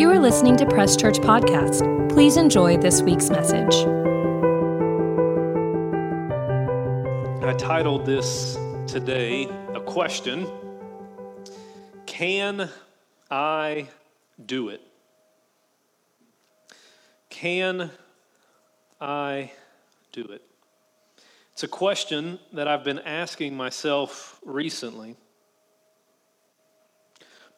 You are listening to Press Church Podcast. Please enjoy this week's message. I titled this today a question Can I do it? Can I do it? It's a question that I've been asking myself recently.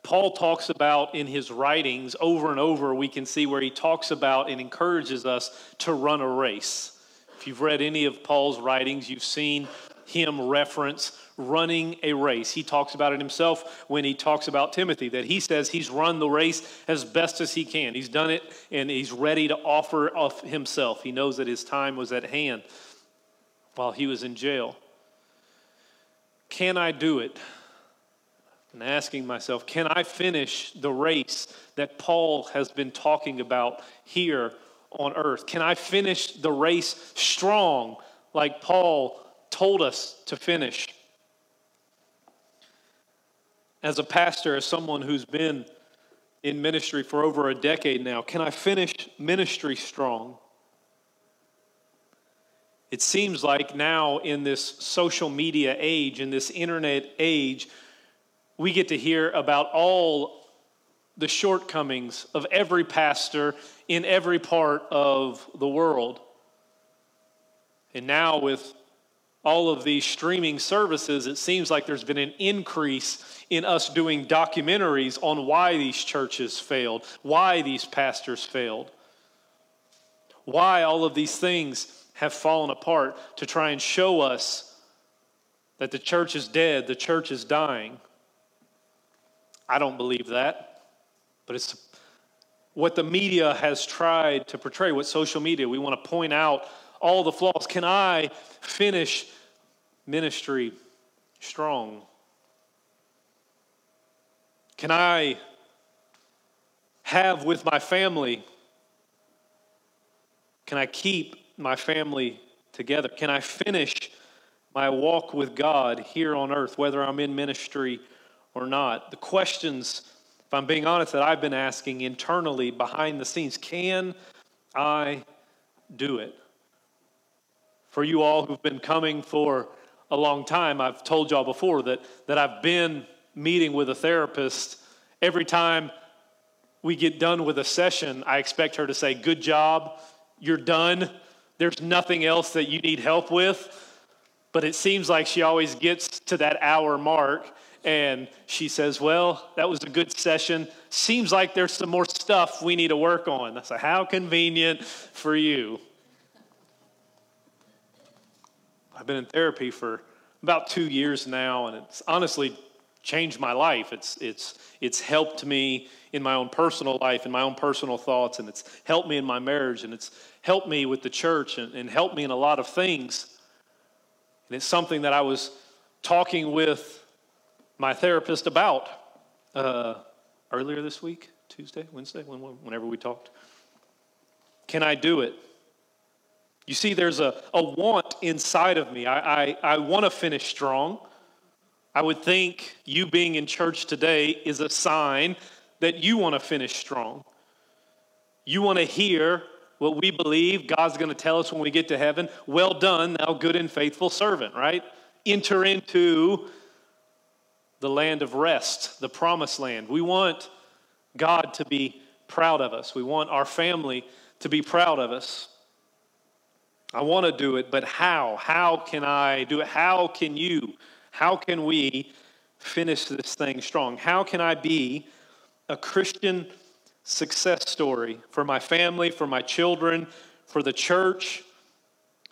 Paul talks about in his writings over and over, we can see where he talks about and encourages us to run a race. If you've read any of Paul's writings, you've seen him reference running a race. He talks about it himself when he talks about Timothy, that he says he's run the race as best as he can. He's done it and he's ready to offer of himself. He knows that his time was at hand while he was in jail. Can I do it? And asking myself, can I finish the race that Paul has been talking about here on earth? Can I finish the race strong like Paul told us to finish? As a pastor, as someone who's been in ministry for over a decade now, can I finish ministry strong? It seems like now in this social media age, in this internet age, we get to hear about all the shortcomings of every pastor in every part of the world. And now, with all of these streaming services, it seems like there's been an increase in us doing documentaries on why these churches failed, why these pastors failed, why all of these things have fallen apart to try and show us that the church is dead, the church is dying. I don't believe that, but it's what the media has tried to portray, what social media, we want to point out all the flaws. Can I finish ministry strong? Can I have with my family? Can I keep my family together? Can I finish my walk with God here on earth, whether I'm in ministry or not. The questions, if I'm being honest, that I've been asking internally behind the scenes can I do it? For you all who've been coming for a long time, I've told y'all before that, that I've been meeting with a therapist every time we get done with a session, I expect her to say, Good job, you're done. There's nothing else that you need help with. But it seems like she always gets to that hour mark and she says, Well, that was a good session. Seems like there's some more stuff we need to work on. I said, How convenient for you. I've been in therapy for about two years now, and it's honestly changed my life. It's, it's, it's helped me in my own personal life, in my own personal thoughts, and it's helped me in my marriage, and it's helped me with the church, and, and helped me in a lot of things. And it's something that I was talking with my therapist about uh, earlier this week, Tuesday, Wednesday, whenever we talked. Can I do it? You see, there's a, a want inside of me. I, I, I want to finish strong. I would think you being in church today is a sign that you want to finish strong. You want to hear what we believe God's going to tell us when we get to heaven. Well done, thou good and faithful servant, right? Enter into the land of rest, the promised land. We want God to be proud of us. We want our family to be proud of us. I want to do it, but how? How can I do it? How can you? How can we finish this thing strong? How can I be a Christian success story for my family, for my children, for the church,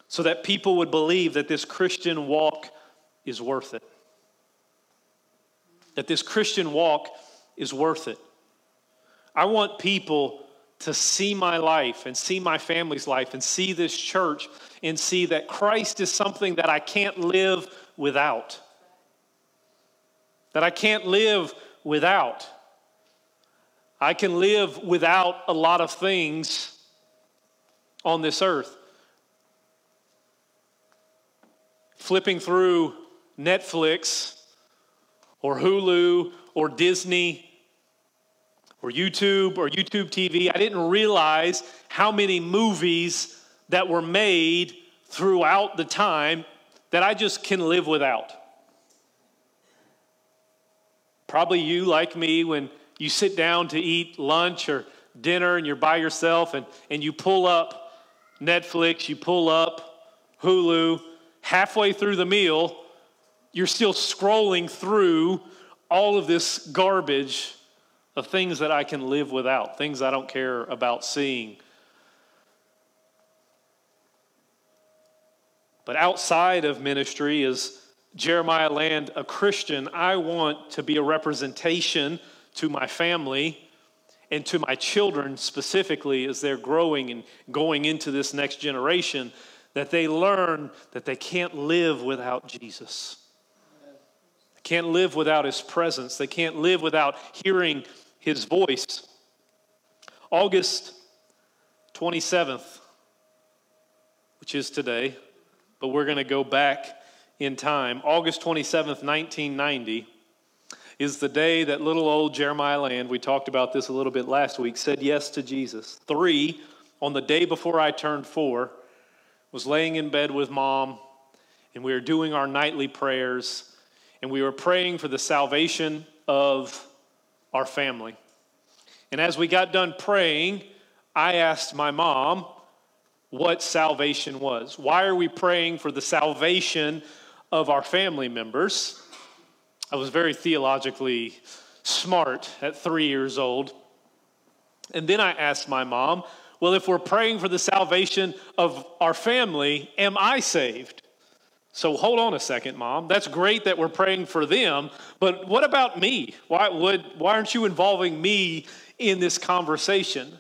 so that people would believe that this Christian walk is worth it? That this Christian walk is worth it. I want people to see my life and see my family's life and see this church and see that Christ is something that I can't live without. That I can't live without. I can live without a lot of things on this earth. Flipping through Netflix or Hulu or Disney or YouTube or YouTube TV, I didn't realize how many movies that were made throughout the time that I just can live without. Probably you, like me, when you sit down to eat lunch or dinner and you're by yourself and, and you pull up Netflix, you pull up Hulu, halfway through the meal, you're still scrolling through all of this garbage of things that I can live without, things I don't care about seeing. But outside of ministry, as Jeremiah Land, a Christian, I want to be a representation to my family and to my children specifically as they're growing and going into this next generation that they learn that they can't live without Jesus. Can't live without his presence. They can't live without hearing his voice. August 27th, which is today, but we're going to go back in time. August 27th, 1990 is the day that little old Jeremiah Land, we talked about this a little bit last week, said yes to Jesus. Three, on the day before I turned four, was laying in bed with mom, and we were doing our nightly prayers, and we were praying for the salvation of our family. And as we got done praying, I asked my mom what salvation was. Why are we praying for the salvation of our family members? I was very theologically smart at three years old. And then I asked my mom, well, if we're praying for the salvation of our family, am I saved? So hold on a second, mom. That's great that we're praying for them, but what about me? Why, would, why aren't you involving me in this conversation?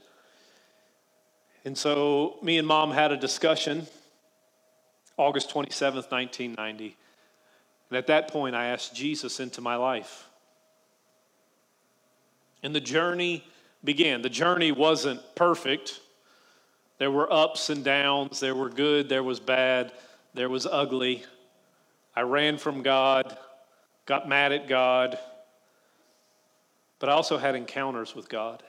And so me and mom had a discussion August 27th, 1990. And at that point, I asked Jesus into my life. And the journey began. The journey wasn't perfect. There were ups and downs. There were good, there was bad, there was ugly. I ran from God, got mad at God, but I also had encounters with God.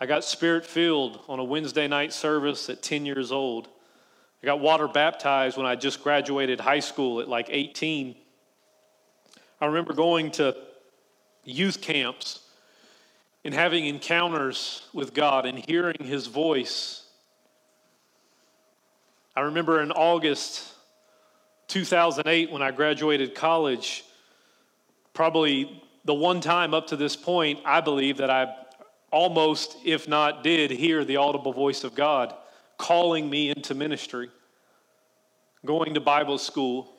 I got spirit filled on a Wednesday night service at 10 years old. I got water baptized when I just graduated high school at like 18. I remember going to youth camps and having encounters with God and hearing His voice. I remember in August 2008 when I graduated college, probably the one time up to this point, I believe that I almost, if not did, hear the audible voice of God calling me into ministry, going to Bible school,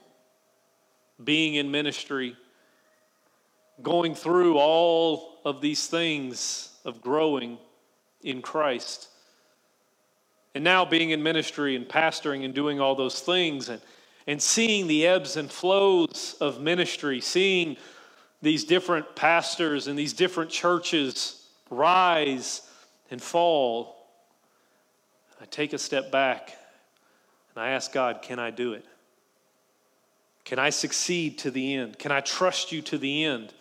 being in ministry, going through all of these things of growing in Christ. And now being in ministry and pastoring and doing all those things and, and seeing the ebbs and flows of ministry, seeing these different pastors and these different churches rise and fall I take a step back and I ask God, can I do it? Can I succeed to the end? Can I trust you to the end?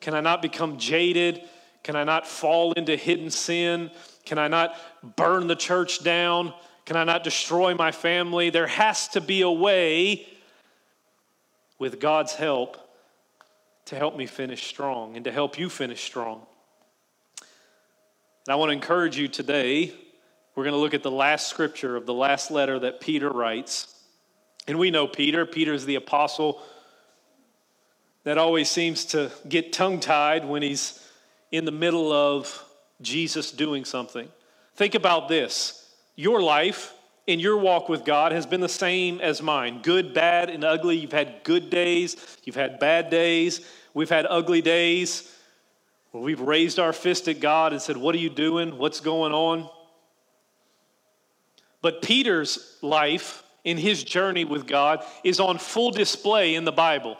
Can I not become jaded? Can I not fall into hidden sin? Can I not burn the church down? Can I not destroy my family? There has to be a way, with God's help, to help me finish strong and to help you finish strong. And I want to encourage you today we're going to look at the last scripture of the last letter that Peter writes. And we know Peter. Peter's the apostle that always seems to get tongue tied when he's in the middle of Jesus doing something. Think about this your life in your walk with God has been the same as mine good, bad, and ugly. You've had good days, you've had bad days, we've had ugly days we've raised our fist at God and said, What are you doing? What's going on? But Peter's life in his journey with God is on full display in the Bible.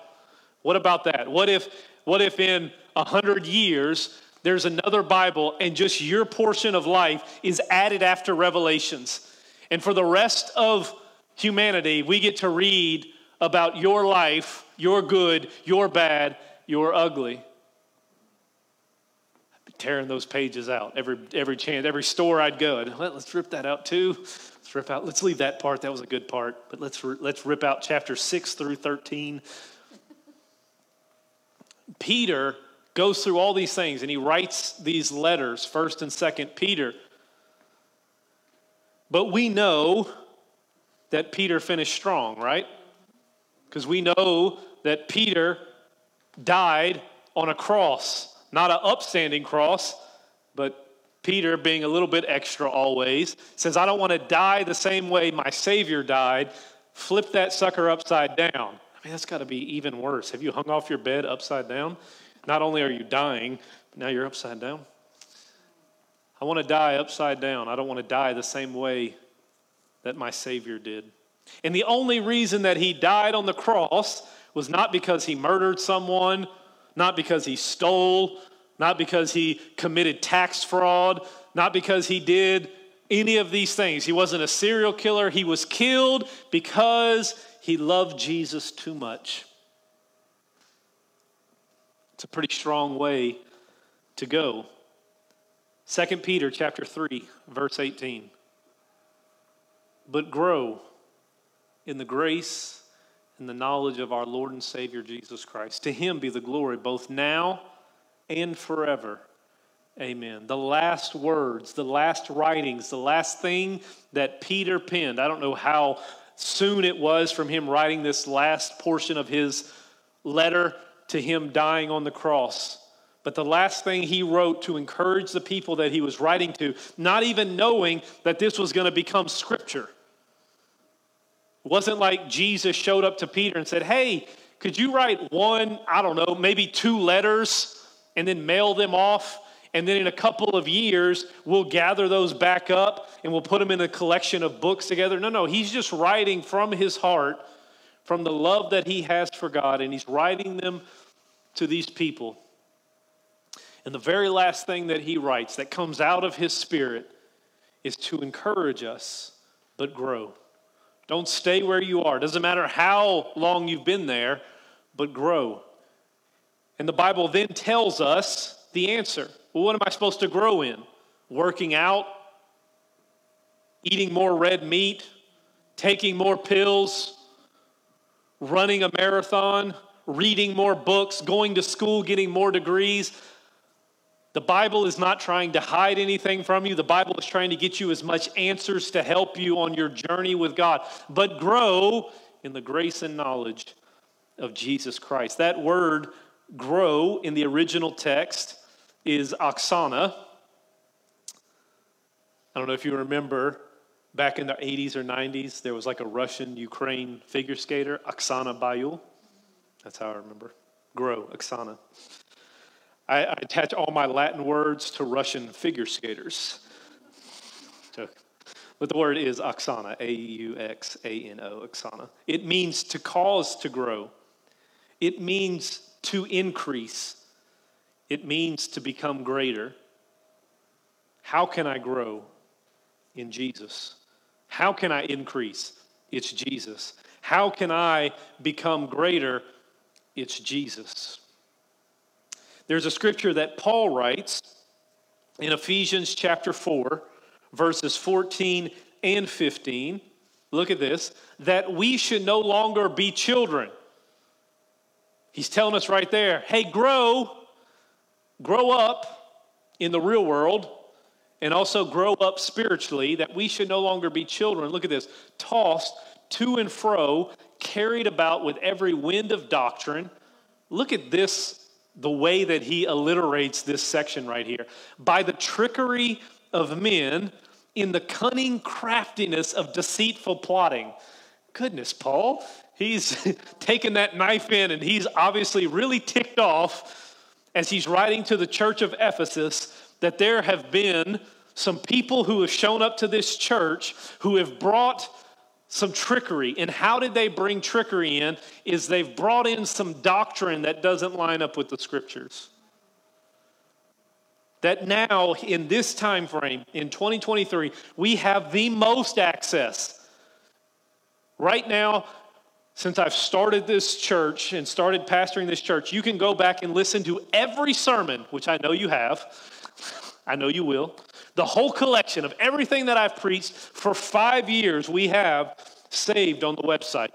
What about that? What if, what if in a hundred years there's another Bible and just your portion of life is added after Revelations? And for the rest of humanity, we get to read about your life, your good, your bad, your ugly. I'd be tearing those pages out every every chance, every store I'd go. I'd, Let, us rip that out too. Let's rip out. Let's leave that part. That was a good part. But let's let's rip out chapter six through thirteen. Peter goes through all these things and he writes these letters, first and second Peter. But we know that Peter finished strong, right? Because we know that Peter died on a cross, not an upstanding cross, but Peter, being a little bit extra always, says, I don't want to die the same way my Savior died. Flip that sucker upside down. I mean, that's got to be even worse. Have you hung off your bed upside down? Not only are you dying, but now you're upside down. I want to die upside down. I don't want to die the same way that my Savior did. And the only reason that he died on the cross was not because he murdered someone, not because he stole, not because he committed tax fraud, not because he did any of these things. He wasn't a serial killer. He was killed because he loved Jesus too much. It's a pretty strong way to go. 2 Peter chapter 3 verse 18. But grow in the grace and the knowledge of our Lord and Savior Jesus Christ. To him be the glory both now and forever. Amen. The last words, the last writings, the last thing that Peter penned. I don't know how soon it was from him writing this last portion of his letter to him dying on the cross. But the last thing he wrote to encourage the people that he was writing to, not even knowing that this was going to become scripture. It wasn't like Jesus showed up to Peter and said, Hey, could you write one, I don't know, maybe two letters and then mail them off? And then in a couple of years, we'll gather those back up and we'll put them in a collection of books together. No, no, he's just writing from his heart, from the love that he has for God, and he's writing them to these people. And the very last thing that he writes that comes out of his spirit is to encourage us, but grow. Don't stay where you are. Doesn't matter how long you've been there, but grow. And the Bible then tells us the answer. Well, what am I supposed to grow in? Working out, eating more red meat, taking more pills, running a marathon, reading more books, going to school, getting more degrees. The Bible is not trying to hide anything from you. The Bible is trying to get you as much answers to help you on your journey with God. But grow in the grace and knowledge of Jesus Christ. That word grow in the original text is oksana. I don't know if you remember back in the 80s or 90s, there was like a Russian Ukraine figure skater, Oksana Baiul. That's how I remember. Grow, Oksana. I, I attach all my Latin words to Russian figure skaters. So, but the word is Oksana, A U X A N O, Oksana. It means to cause to grow, it means to increase, it means to become greater. How can I grow? In Jesus. How can I increase? It's Jesus. How can I become greater? It's Jesus. There's a scripture that Paul writes in Ephesians chapter 4, verses 14 and 15. Look at this that we should no longer be children. He's telling us right there hey, grow, grow up in the real world, and also grow up spiritually, that we should no longer be children. Look at this tossed to and fro, carried about with every wind of doctrine. Look at this the way that he alliterates this section right here. By the trickery of men in the cunning craftiness of deceitful plotting. Goodness, Paul, he's taken that knife in and he's obviously really ticked off as he's writing to the church of Ephesus that there have been some people who have shown up to this church who have brought some trickery. And how did they bring trickery in? Is they've brought in some doctrine that doesn't line up with the scriptures. That now, in this time frame, in 2023, we have the most access. Right now, since I've started this church and started pastoring this church, you can go back and listen to every sermon, which I know you have, I know you will. The whole collection of everything that I've preached for five years, we have saved on the website.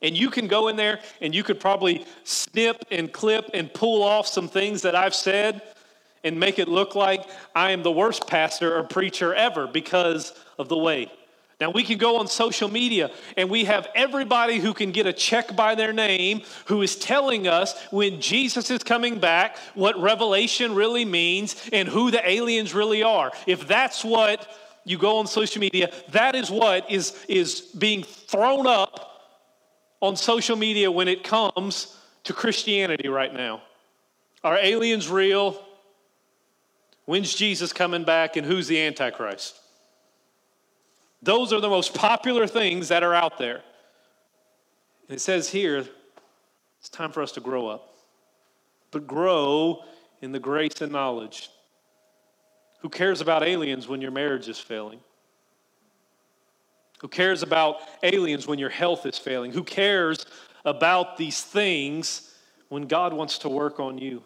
And you can go in there and you could probably snip and clip and pull off some things that I've said and make it look like I am the worst pastor or preacher ever because of the way. Now, we can go on social media and we have everybody who can get a check by their name who is telling us when Jesus is coming back, what revelation really means, and who the aliens really are. If that's what you go on social media, that is what is, is being thrown up on social media when it comes to Christianity right now. Are aliens real? When's Jesus coming back? And who's the Antichrist? Those are the most popular things that are out there. And it says here, it's time for us to grow up, but grow in the grace and knowledge. Who cares about aliens when your marriage is failing? Who cares about aliens when your health is failing? Who cares about these things when God wants to work on you?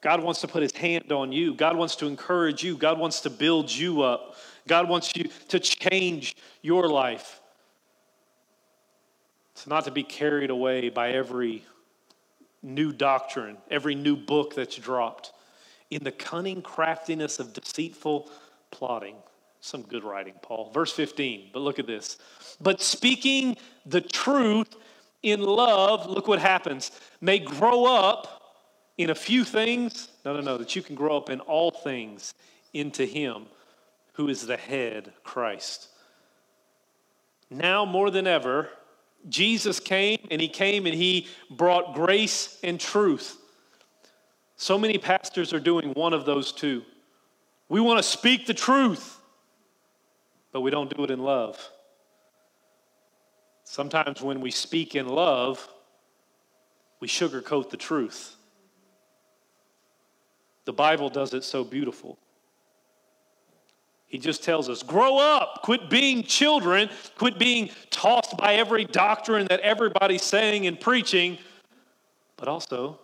God wants to put his hand on you. God wants to encourage you. God wants to build you up. God wants you to change your life. It's not to be carried away by every new doctrine, every new book that's dropped. In the cunning craftiness of deceitful plotting. Some good writing, Paul. Verse 15, but look at this. But speaking the truth in love, look what happens, may grow up in a few things. No, no, no, that you can grow up in all things into Him who is the head, Christ. Now more than ever, Jesus came and He came and He brought grace and truth. So many pastors are doing one of those two. We want to speak the truth, but we don't do it in love. Sometimes when we speak in love, we sugarcoat the truth. The Bible does it so beautiful. He just tells us, grow up, quit being children, quit being tossed by every doctrine that everybody's saying and preaching, but also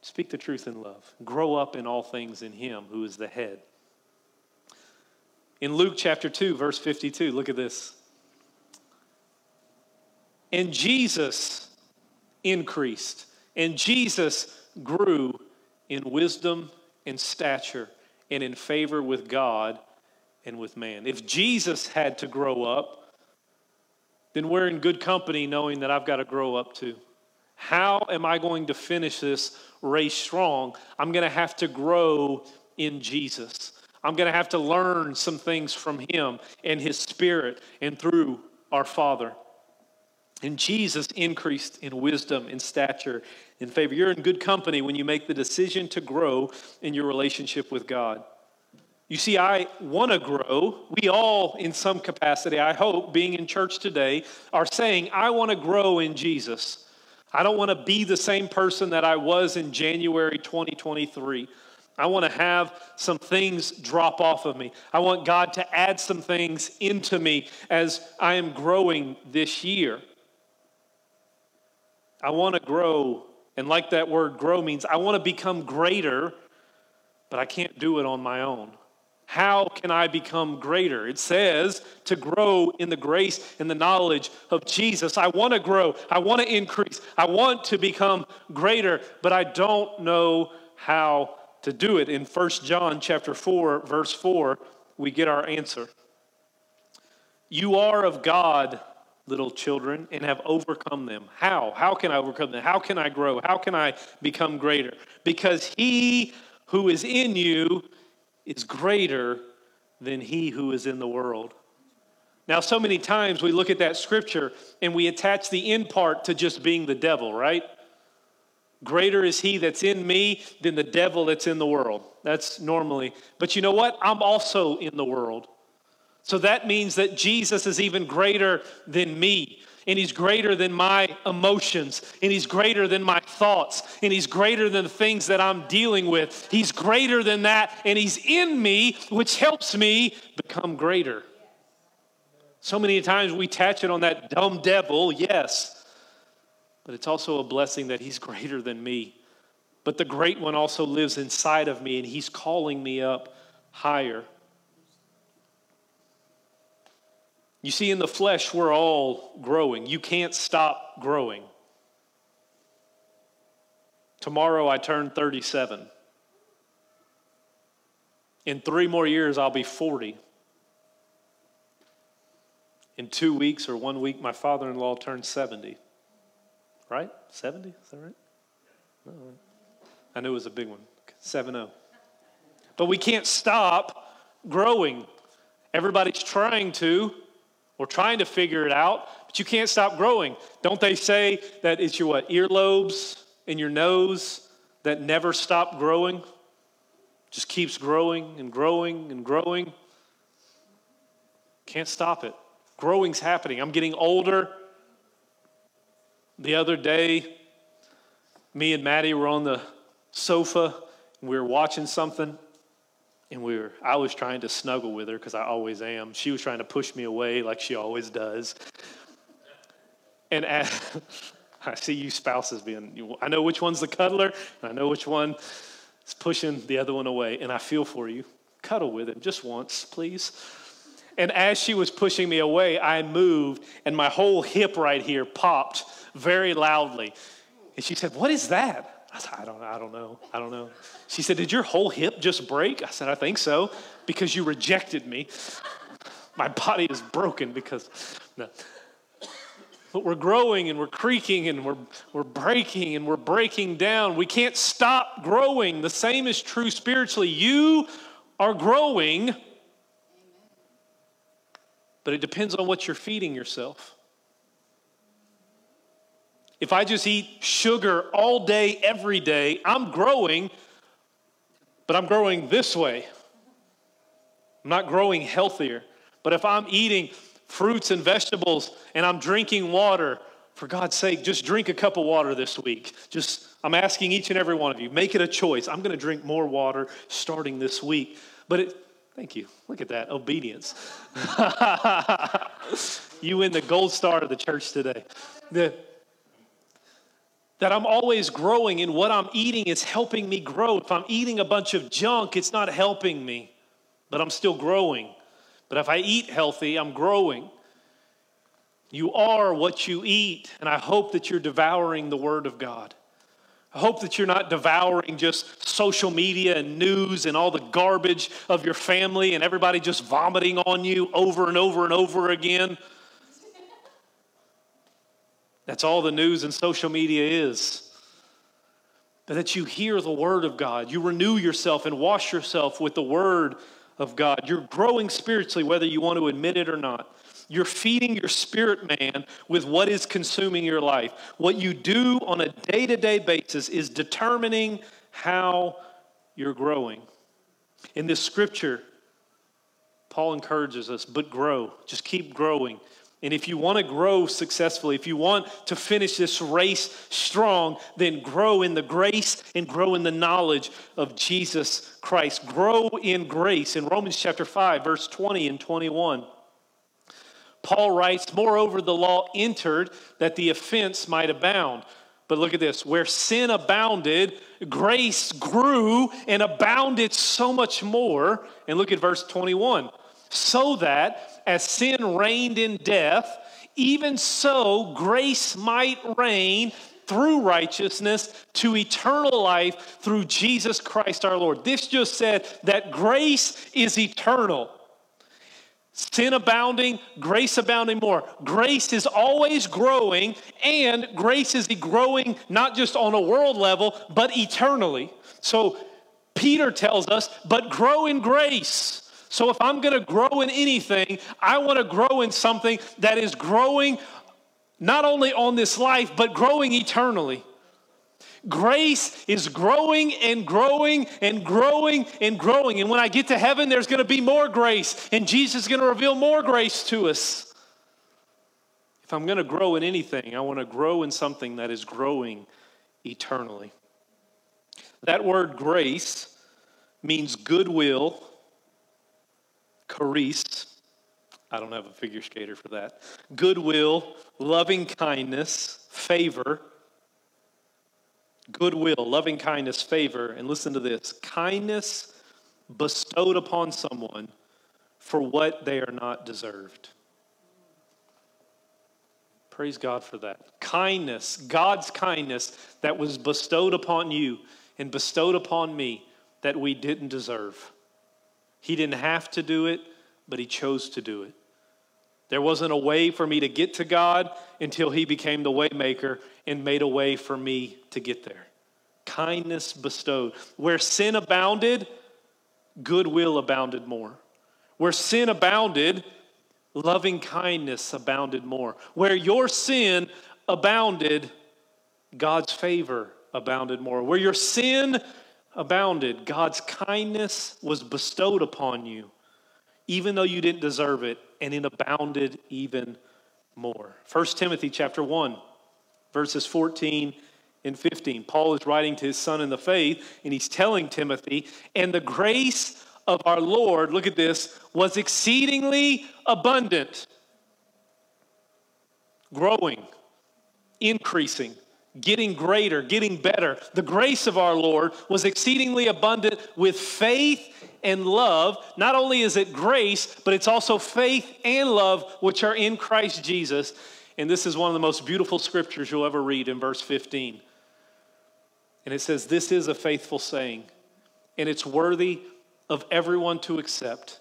speak the truth in love. Grow up in all things in Him who is the head. In Luke chapter 2, verse 52, look at this. And Jesus increased, and Jesus grew in wisdom and stature and in favor with God and with man. If Jesus had to grow up, then we're in good company knowing that I've got to grow up too. How am I going to finish this race strong? I'm going to have to grow in Jesus. I'm going to have to learn some things from Him and His Spirit and through our Father. And Jesus increased in wisdom, and stature, in favor. You're in good company when you make the decision to grow in your relationship with God. You see, I want to grow. We all, in some capacity, I hope, being in church today, are saying, I want to grow in Jesus. I don't want to be the same person that I was in January 2023. I want to have some things drop off of me. I want God to add some things into me as I am growing this year. I want to grow. And like that word grow means, I want to become greater, but I can't do it on my own. How can I become greater? It says to grow in the grace and the knowledge of Jesus. I want to grow. I want to increase. I want to become greater, but I don't know how to do it. In 1 John chapter 4, verse 4, we get our answer. You are of God, little children and have overcome them. How? How can I overcome them? How can I grow? How can I become greater? Because he who is in you is greater than he who is in the world. Now, so many times we look at that scripture and we attach the in part to just being the devil, right? Greater is he that's in me than the devil that's in the world. That's normally. But you know what? I'm also in the world. So that means that Jesus is even greater than me. And he's greater than my emotions. And he's greater than my thoughts. And he's greater than the things that I'm dealing with. He's greater than that. And he's in me, which helps me become greater. So many times we attach it on that dumb devil, yes. But it's also a blessing that he's greater than me. but the great one also lives inside of me, and he's calling me up higher. You see, in the flesh, we're all growing. You can't stop growing. Tomorrow, I turn 37. In three more years, I'll be 40. In two weeks or one week, my father in law turns 70. Right? 70? Is that right? I knew it was a big one. 7 0. But we can't stop growing. Everybody's trying to. We're trying to figure it out, but you can't stop growing. Don't they say that it's your what? Earlobes and your nose that never stop growing? Just keeps growing and growing and growing. Can't stop it. Growing's happening. I'm getting older. The other day, me and Maddie were on the sofa and we were watching something and we were i was trying to snuggle with her because i always am. She was trying to push me away like she always does. And as, i see you spouses being i know which one's the cuddler and i know which one is pushing the other one away and i feel for you. Cuddle with him just once please. And as she was pushing me away i moved and my whole hip right here popped very loudly. And she said what is that I said, I don't, I don't know. I don't know. She said, Did your whole hip just break? I said, I think so, because you rejected me. My body is broken because, no. But we're growing and we're creaking and we're, we're breaking and we're breaking down. We can't stop growing. The same is true spiritually. You are growing, but it depends on what you're feeding yourself. If I just eat sugar all day, every day, I'm growing, but I'm growing this way. I'm not growing healthier. But if I'm eating fruits and vegetables and I'm drinking water, for God's sake, just drink a cup of water this week. Just, I'm asking each and every one of you, make it a choice. I'm going to drink more water starting this week. But it, thank you. Look at that obedience. you win the gold star of the church today. The, that I'm always growing and what I'm eating is helping me grow. If I'm eating a bunch of junk, it's not helping me, but I'm still growing. But if I eat healthy, I'm growing. You are what you eat, and I hope that you're devouring the Word of God. I hope that you're not devouring just social media and news and all the garbage of your family and everybody just vomiting on you over and over and over again. That's all the news and social media is. But that you hear the Word of God, you renew yourself and wash yourself with the Word of God. You're growing spiritually, whether you want to admit it or not. You're feeding your spirit man with what is consuming your life. What you do on a day to day basis is determining how you're growing. In this scripture, Paul encourages us, but grow. Just keep growing. And if you want to grow successfully, if you want to finish this race strong, then grow in the grace and grow in the knowledge of Jesus Christ. Grow in grace. In Romans chapter 5, verse 20 and 21, Paul writes, Moreover, the law entered that the offense might abound. But look at this where sin abounded, grace grew and abounded so much more. And look at verse 21 so that as sin reigned in death, even so grace might reign through righteousness to eternal life through Jesus Christ our Lord. This just said that grace is eternal. Sin abounding, grace abounding more. Grace is always growing, and grace is growing not just on a world level, but eternally. So Peter tells us, but grow in grace. So if I'm going to grow in anything, I want to grow in something that is growing not only on this life, but growing eternally. Grace is growing and growing and growing and growing. And when I get to heaven, there's going to be more grace, and Jesus is going to reveal more grace to us. If I'm going to grow in anything, I want to grow in something that is growing eternally. That word grace means goodwill charis. I don't have a figure skater for that. Goodwill, loving kindness, favor. goodwill, loving kindness, favor, and listen to this kindness bestowed upon someone for what they are not deserved. Praise God for that. Kindness, God's kindness that was bestowed upon you and bestowed upon me that we didn't deserve. He didn't have to do it, but He chose to do it. There wasn't a way for me to get to God until He became the waymaker and made a way for me to get there. Kindness bestowed. Where sin abounded, goodwill abounded more. Where sin abounded, loving kindness abounded more. Where your sin abounded, God's favor abounded more. Where your sin abounded, God's kindness was bestowed upon you, even though you didn't deserve it, and it abounded even more. 1 Timothy chapter 1, verses 14 and 15. Paul is writing to his son in the faith, and he's telling Timothy, and the grace of our Lord, look at this, was exceedingly abundant, growing, increasing, getting greater, getting better. The grace of our Lord was exceedingly abundant with faith and love. Not only is it grace, but it's also faith and love, which are in Christ Jesus. And this is one of the most beautiful scriptures you'll ever read in verse 15. And it says, This is a faithful saying, and it's worthy of everyone to accept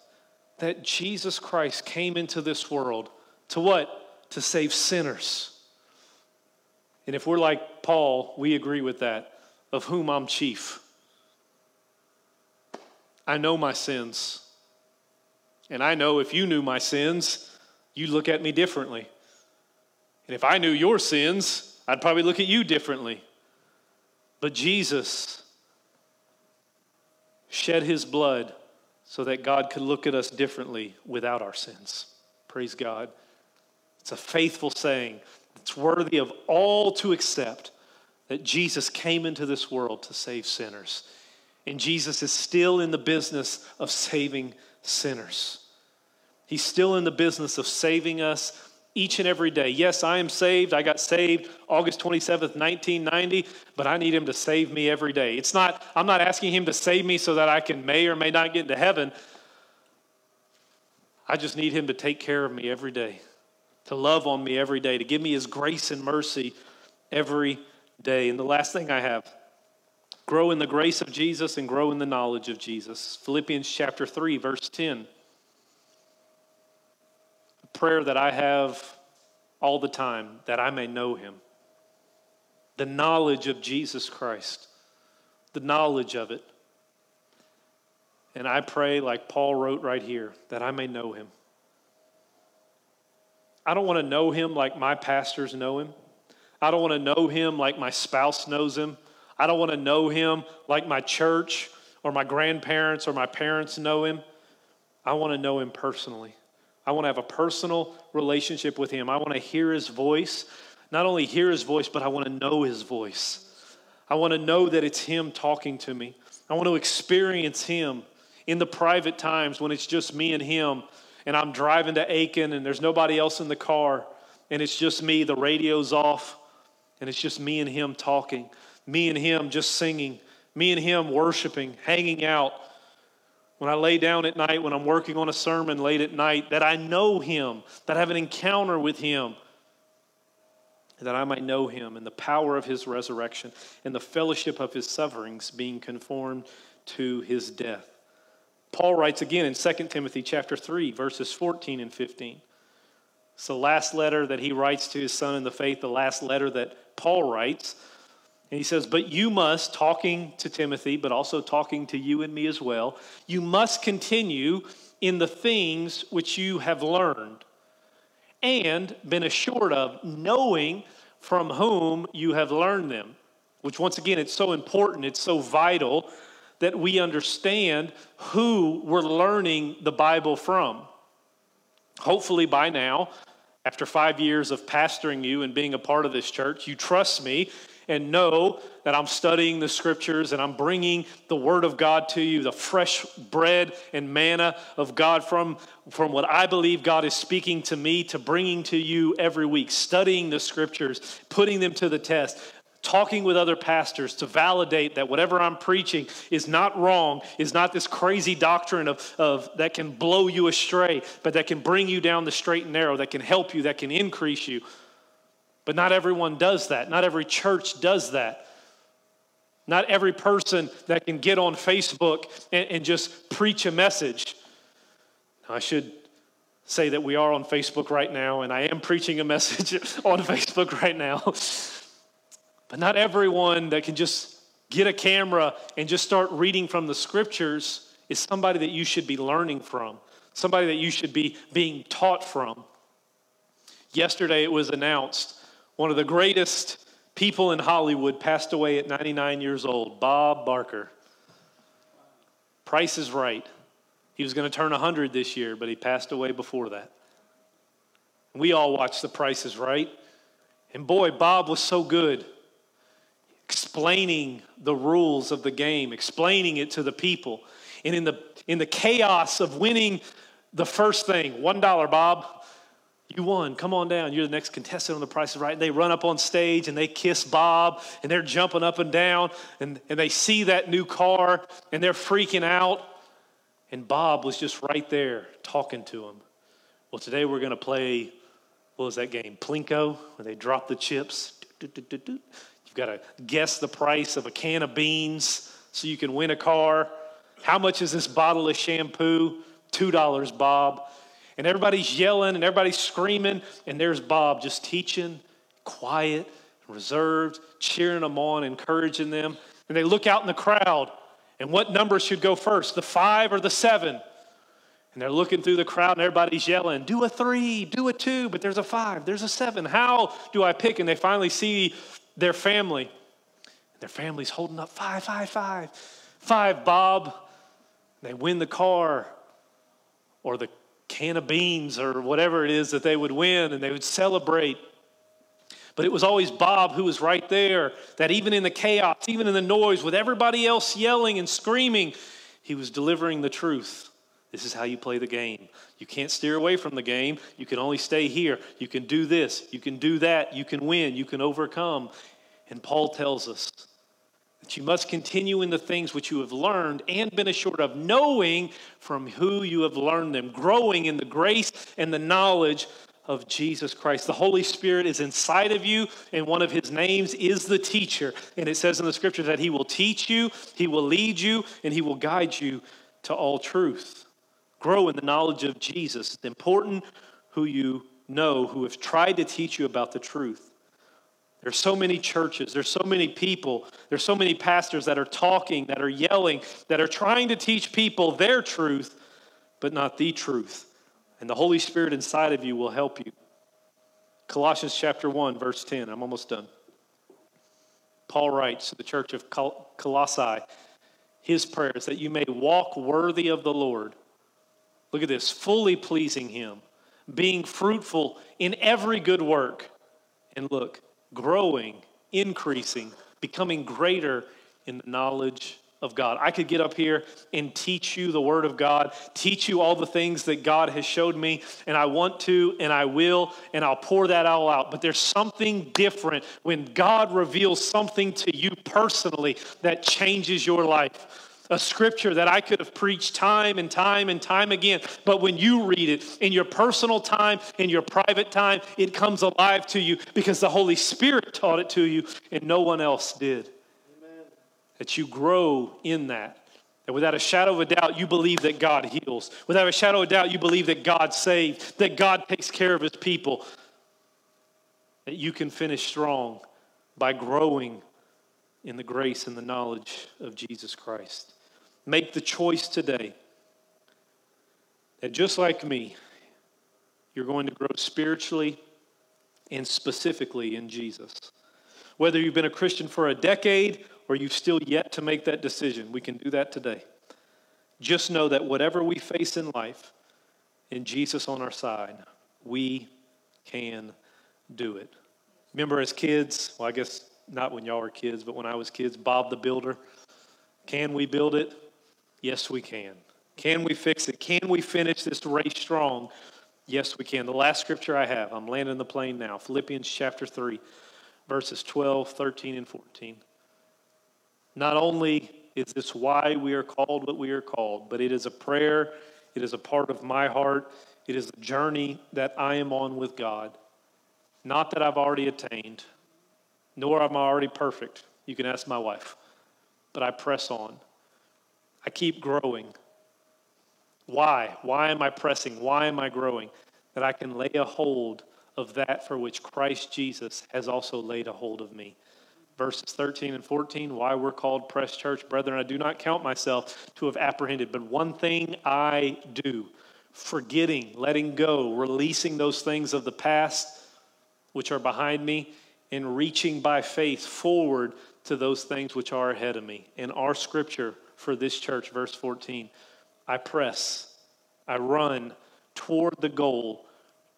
that Jesus Christ came into this world to what? To save sinners. And if we're like Paul, we agree with that, of whom I'm chief. I know my sins. And I know if you knew my sins, you'd look at me differently. And if I knew your sins, I'd probably look at you differently. But Jesus shed his blood so that God could look at us differently without our sins. Praise God. It's a faithful saying. It's worthy of all to accept that Jesus came into this world to save sinners. And Jesus is still in the business of saving sinners. He's still in the business of saving us each and every day. Yes, I am saved. I got saved August 27th, 1990, but I need him to save me every day. It's not, I'm not asking him to save me so that I can may or may not get into heaven. I just need him to take care of me every day, to love on me every day, to give me his grace and mercy every day. And the last thing I have grow in the grace of Jesus and grow in the knowledge of Jesus. Philippians chapter 3, verse 10 A prayer that I have all the time that I may know him. The knowledge of Jesus Christ, the knowledge of it. And I pray, like Paul wrote right here, that I may know him. I don't want to know him like my pastors know him. I don't want to know him like my spouse knows him. I don't want to know him like my church or my grandparents or my parents know him. I want to know him personally. I want to have a personal relationship with Him. I want to hear His voice. Not only hear His voice, but I want to know His voice. I want to know that it's Him talking to me. I want to experience Him in the private times when it's just me and Him, and I'm driving to Aiken and there's nobody else in the car, and it's just me, the radio's off, and it's just me and Him talking, me and Him just singing, me and Him worshiping, hanging out when I lay down at night, when I'm working on a sermon late at night, that I know Him, that I have an encounter with Him, that I might know Him and the power of His resurrection and the fellowship of His sufferings, being conformed to His death. Paul writes again in 2 Timothy chapter 3, verses 14 and 15. It's the last letter that he writes to his son in the faith, the last letter that Paul writes. And he says, But you must, talking to Timothy, but also talking to you and me as well, you must continue in the things which you have learned and been assured of, knowing from whom you have learned them. Which, once again, it's so important, it's so vital that we understand who we're learning the Bible from. Hopefully, by now, after five years of pastoring you and being a part of this church, you trust me and know that I'm studying the scriptures and I'm bringing the word of God to you, the fresh bread and manna of God from, from what I believe God is speaking to me to bringing to you every week, studying the scriptures, putting them to the test, talking with other pastors to validate that whatever I'm preaching is not wrong, is not this crazy doctrine of, of that can blow you astray, but that can bring you down the straight and narrow, that can help you, that can increase you. But not everyone does that. Not every church does that. Not every person that can get on Facebook and, and just preach a message. I should say that we are on Facebook right now, and I am preaching a message on Facebook right now. But not everyone that can just get a camera and just start reading from the scriptures is somebody that you should be learning from, somebody that you should be being taught from. Yesterday it was announced one of the greatest people in Hollywood passed away at 99 years old, Bob Barker. Price is right. He was going to turn 100 this year, but he passed away before that. We all watched The Price is Right. And boy, Bob was so good explaining the rules of the game, explaining it to the people. And in the, in the chaos of winning the first thing, $1, Bob, you won. Come on down. You're the next contestant on the price is right. And they run up on stage and they kiss Bob and they're jumping up and down and, and they see that new car and they're freaking out. And Bob was just right there talking to him. Well, today we're going to play, what was that game? Plinko, where they drop the chips. You've got to guess the price of a can of beans so you can win a car. How much is this bottle of shampoo? $2, Bob. And everybody's yelling and everybody's screaming, and there's Bob just teaching, quiet, reserved, cheering them on, encouraging them. And they look out in the crowd, and what number should go first, the five or the seven? And they're looking through the crowd, and everybody's yelling, Do a three, do a two, but there's a five, there's a seven. How do I pick? And they finally see their family. Their family's holding up five, five, five, five, Bob. They win the car or the can of beans or whatever it is that they would win and they would celebrate. But it was always Bob who was right there, that even in the chaos, even in the noise, with everybody else yelling and screaming, he was delivering the truth. This is how you play the game. You can't steer away from the game. You can only stay here. You can do this. You can do that. You can win. You can overcome. And Paul tells us that you must continue in the things which you have learned and been assured of, knowing from who you have learned them, growing in the grace and the knowledge of Jesus Christ. The Holy Spirit is inside of you, and one of his names is the teacher. And it says in the scripture that he will teach you, he will lead you, and he will guide you to all truth grow in the knowledge of Jesus. It's important who you know who have tried to teach you about the truth. There's so many churches, there's so many people, there's so many pastors that are talking, that are yelling, that are trying to teach people their truth, but not the truth. And the Holy Spirit inside of you will help you. Colossians chapter 1, verse 10. I'm almost done. Paul writes to the church of Colossae his prayer is that you may walk worthy of the Lord Look at this fully pleasing Him, being fruitful in every good work. And look, growing, increasing, becoming greater in the knowledge of God. I could get up here and teach you the Word of God, teach you all the things that God has showed me, and I want to, and I will, and I'll pour that all out. But there's something different when God reveals something to you personally that changes your life a scripture that I could have preached time and time and time again. But when you read it in your personal time, in your private time, it comes alive to you because the Holy Spirit taught it to you and no one else did. Amen. That you grow in that. And without a shadow of a doubt, you believe that God heals. Without a shadow of a doubt, you believe that God saves, that God takes care of his people. That you can finish strong by growing in the grace and the knowledge of Jesus Christ. Make the choice today that just like me, you're going to grow spiritually and specifically in Jesus. Whether you've been a Christian for a decade or you've still yet to make that decision, we can do that today. Just know that whatever we face in life, in Jesus on our side, we can do it. Remember as kids, well, I guess not when y'all were kids, but when I was kids, Bob the Builder. Can we build it? Yes, we can. Can we fix it? Can we finish this race strong? Yes, we can. The last scripture I have, I'm landing the plane now, Philippians chapter 3, verses 12, 13, and 14. Not only is this why we are called what we are called, but it is a prayer, it is a part of my heart, it is a journey that I am on with God. Not that I've already attained, nor am I already perfect. You can ask my wife. But I press on. I keep growing. Why? Why am I pressing? Why am I growing? That I can lay a hold of that for which Christ Jesus has also laid a hold of me. Verses 13 and 14, why we're called Press Church. Brethren, I do not count myself to have apprehended, but one thing I do forgetting, letting go, releasing those things of the past which are behind me, and reaching by faith forward to those things which are ahead of me. In our scripture for this church, verse 14, I press, I run toward the goal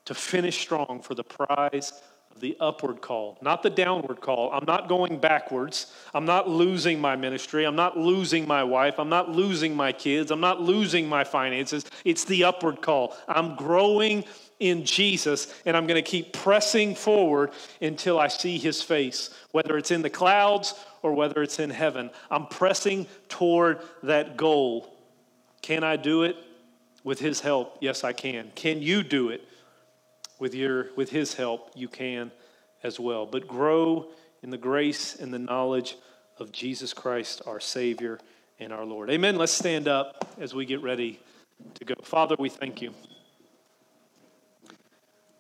to finish strong for the prize of the upward call, not the downward call. I'm not going backwards. I'm not losing my ministry. I'm not losing my wife. I'm not losing my kids. I'm not losing my finances. It's the upward call. I'm growing in Jesus, and I'm going to keep pressing forward until I see his face, whether it's in the clouds or whether it's in heaven. I'm pressing toward that goal. Can I do it? With his help, yes, I can. Can you do it? With, your, with his help, you can as well. But grow in the grace and the knowledge of Jesus Christ, our Savior and our Lord. Amen. Let's stand up as we get ready to go. Father, we thank you.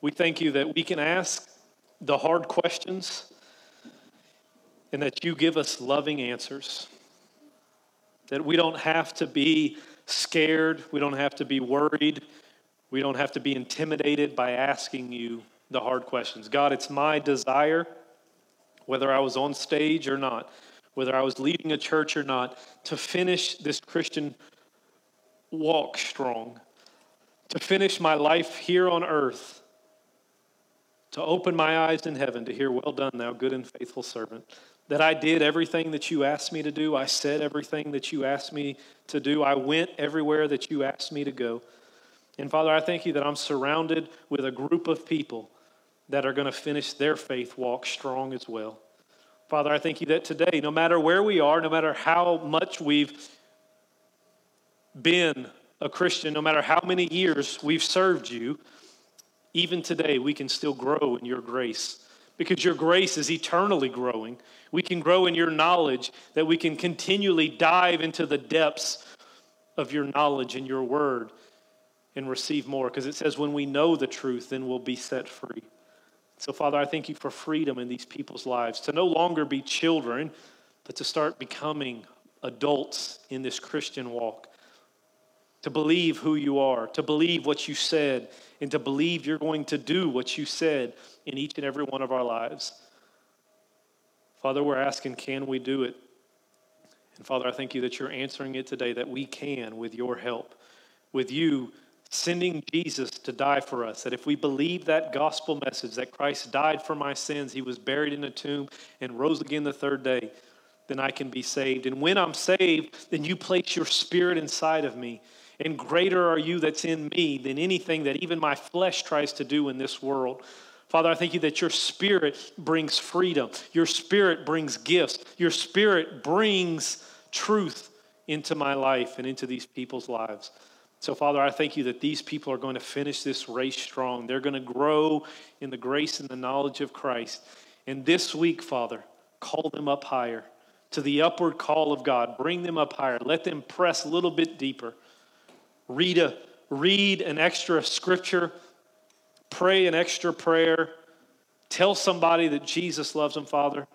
We thank you that we can ask the hard questions and that you give us loving answers. That we don't have to be scared, we don't have to be worried, we don't have to be intimidated by asking you the hard questions. God, it's my desire, whether I was on stage or not, whether I was leading a church or not, to finish this Christian walk strong, to finish my life here on earth to open my eyes in heaven to hear, Well done, thou good and faithful servant. That I did everything that you asked me to do. I said everything that you asked me to do. I went everywhere that you asked me to go. And Father, I thank you that I'm surrounded with a group of people that are going to finish their faith walk strong as well. Father, I thank you that today, no matter where we are, no matter how much we've been a Christian, no matter how many years we've served you, even today, we can still grow in your grace because your grace is eternally growing. We can grow in your knowledge, that we can continually dive into the depths of your knowledge and your word and receive more. Because it says, when we know the truth, then we'll be set free. So, Father, I thank you for freedom in these people's lives to no longer be children, but to start becoming adults in this Christian walk to believe who you are, to believe what you said, and to believe you're going to do what you said in each and every one of our lives. Father, we're asking, can we do it? And Father, I thank you that you're answering it today, that we can with your help, with you sending Jesus to die for us. That if we believe that gospel message, that Christ died for my sins, he was buried in a tomb and rose again the third day, then I can be saved. And when I'm saved, then you place your spirit inside of me and greater are you that's in me than anything that even my flesh tries to do in this world. Father, I thank you that your spirit brings freedom. Your spirit brings gifts. Your spirit brings truth into my life and into these people's lives. So, Father, I thank you that these people are going to finish this race strong. They're going to grow in the grace and the knowledge of Christ. And this week, Father, call them up higher to the upward call of God. Bring them up higher. Let them press a little bit deeper read, a, read an extra scripture, pray an extra prayer, tell somebody that Jesus loves them, Father,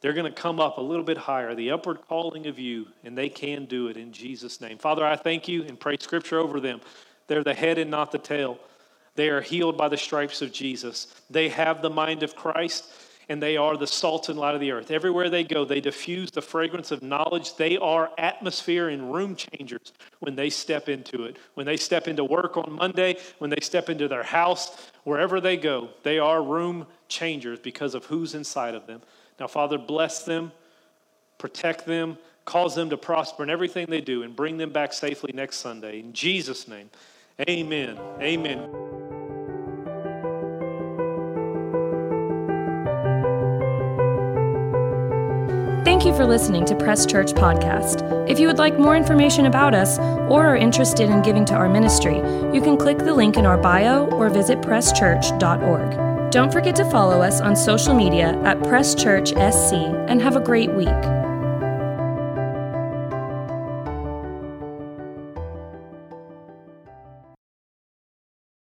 they're going to come up a little bit higher, the upward calling of you, and they can do it in Jesus' name. Father, I thank you and pray scripture over them. They're the head and not the tail. They are healed by the stripes of Jesus. They have the mind of Christ and they are the salt and light of the earth. Everywhere they go, they diffuse the fragrance of knowledge. They are atmosphere and room changers when they step into it. When they step into work on Monday, when they step into their house, wherever they go, they are room changers because of who's inside of them. Now, Father, bless them, protect them, cause them to prosper in everything they do, and bring them back safely next Sunday. In Jesus' name, amen. Amen. You for listening to Press Church Podcast. If you would like more information about us or are interested in giving to our ministry, you can click the link in our bio or visit presschurch.org. Don't forget to follow us on social media at Press Church SC and have a great week.